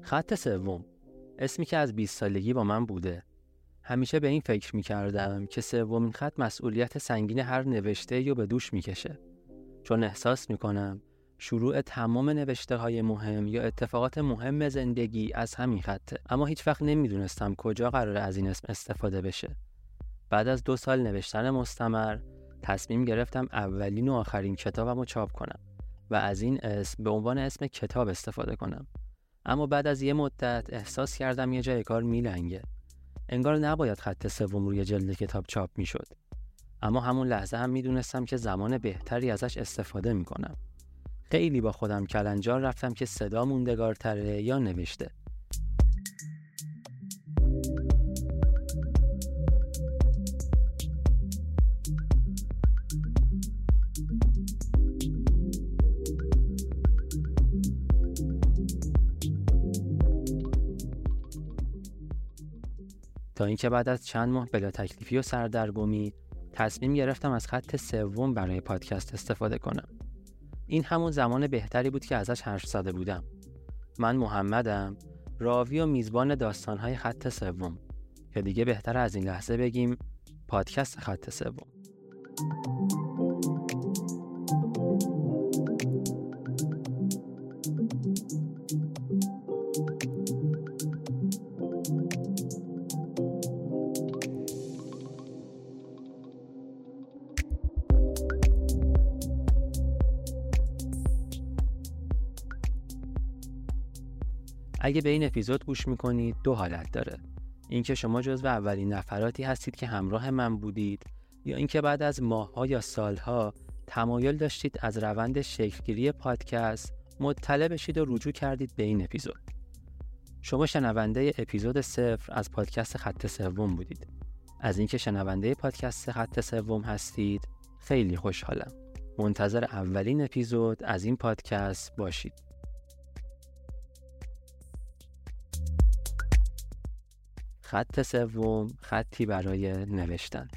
خط سوم. اسمی که از 20 سالگی با من بوده. همیشه به این فکر می کردم که سومین خط مسئولیت سنگین هر نوشته یا به دوش می‌کشه. چون احساس می کنم شروع تمام نوشته های مهم یا اتفاقات مهم زندگی از همین خطه. اما هیچ وقت نمی‌دونستم کجا قرار از این اسم استفاده بشه. بعد از دو سال نوشتن مستمر تصمیم گرفتم اولین و آخرین کتابم رو چاپ کنم. و از این اسم به عنوان اسم کتاب استفاده کنم. اما بعد از یه مدت احساس کردم یه جای کار میلنگه. انگار نباید خط سوم روی جلد کتاب چاپ می‌شد. اما همون لحظه هم می‌دونستم که زمان بهتری ازش استفاده می‌کنم. خیلی با خودم کلنجار رفتم که صدا موندگارتره یا نوشته. تا اینکه بعد از چند ماه بلا تکلیفی و سردرگمی تصمیم گرفتم از خط سوم برای پادکست استفاده کنم. این همون زمان بهتری بود که ازش حرف زده بودم. من محمدم راوی و میزبان داستانهای خط سوم که دیگه بهتر از این لحظه بگیم پادکست خط سوم. اگه به این اپیزود گوش می‌کنید دو حالت داره. اینکه شما جزو اولین نفراتی هستید که همراه من بودید یا اینکه بعد از ماهها یا سالها تمایل داشتید از روند شکلگیری پادکست مطلع بشید و رجوع کردید به این اپیزود. شما شنونده اپیزود صفر از پادکست خط سوم بودید. از اینکه شنونده پادکست خط سوم هستید خیلی خوشحالم. منتظر اولین اپیزود از این پادکست باشید. خط سوم خطی برای نوشتن.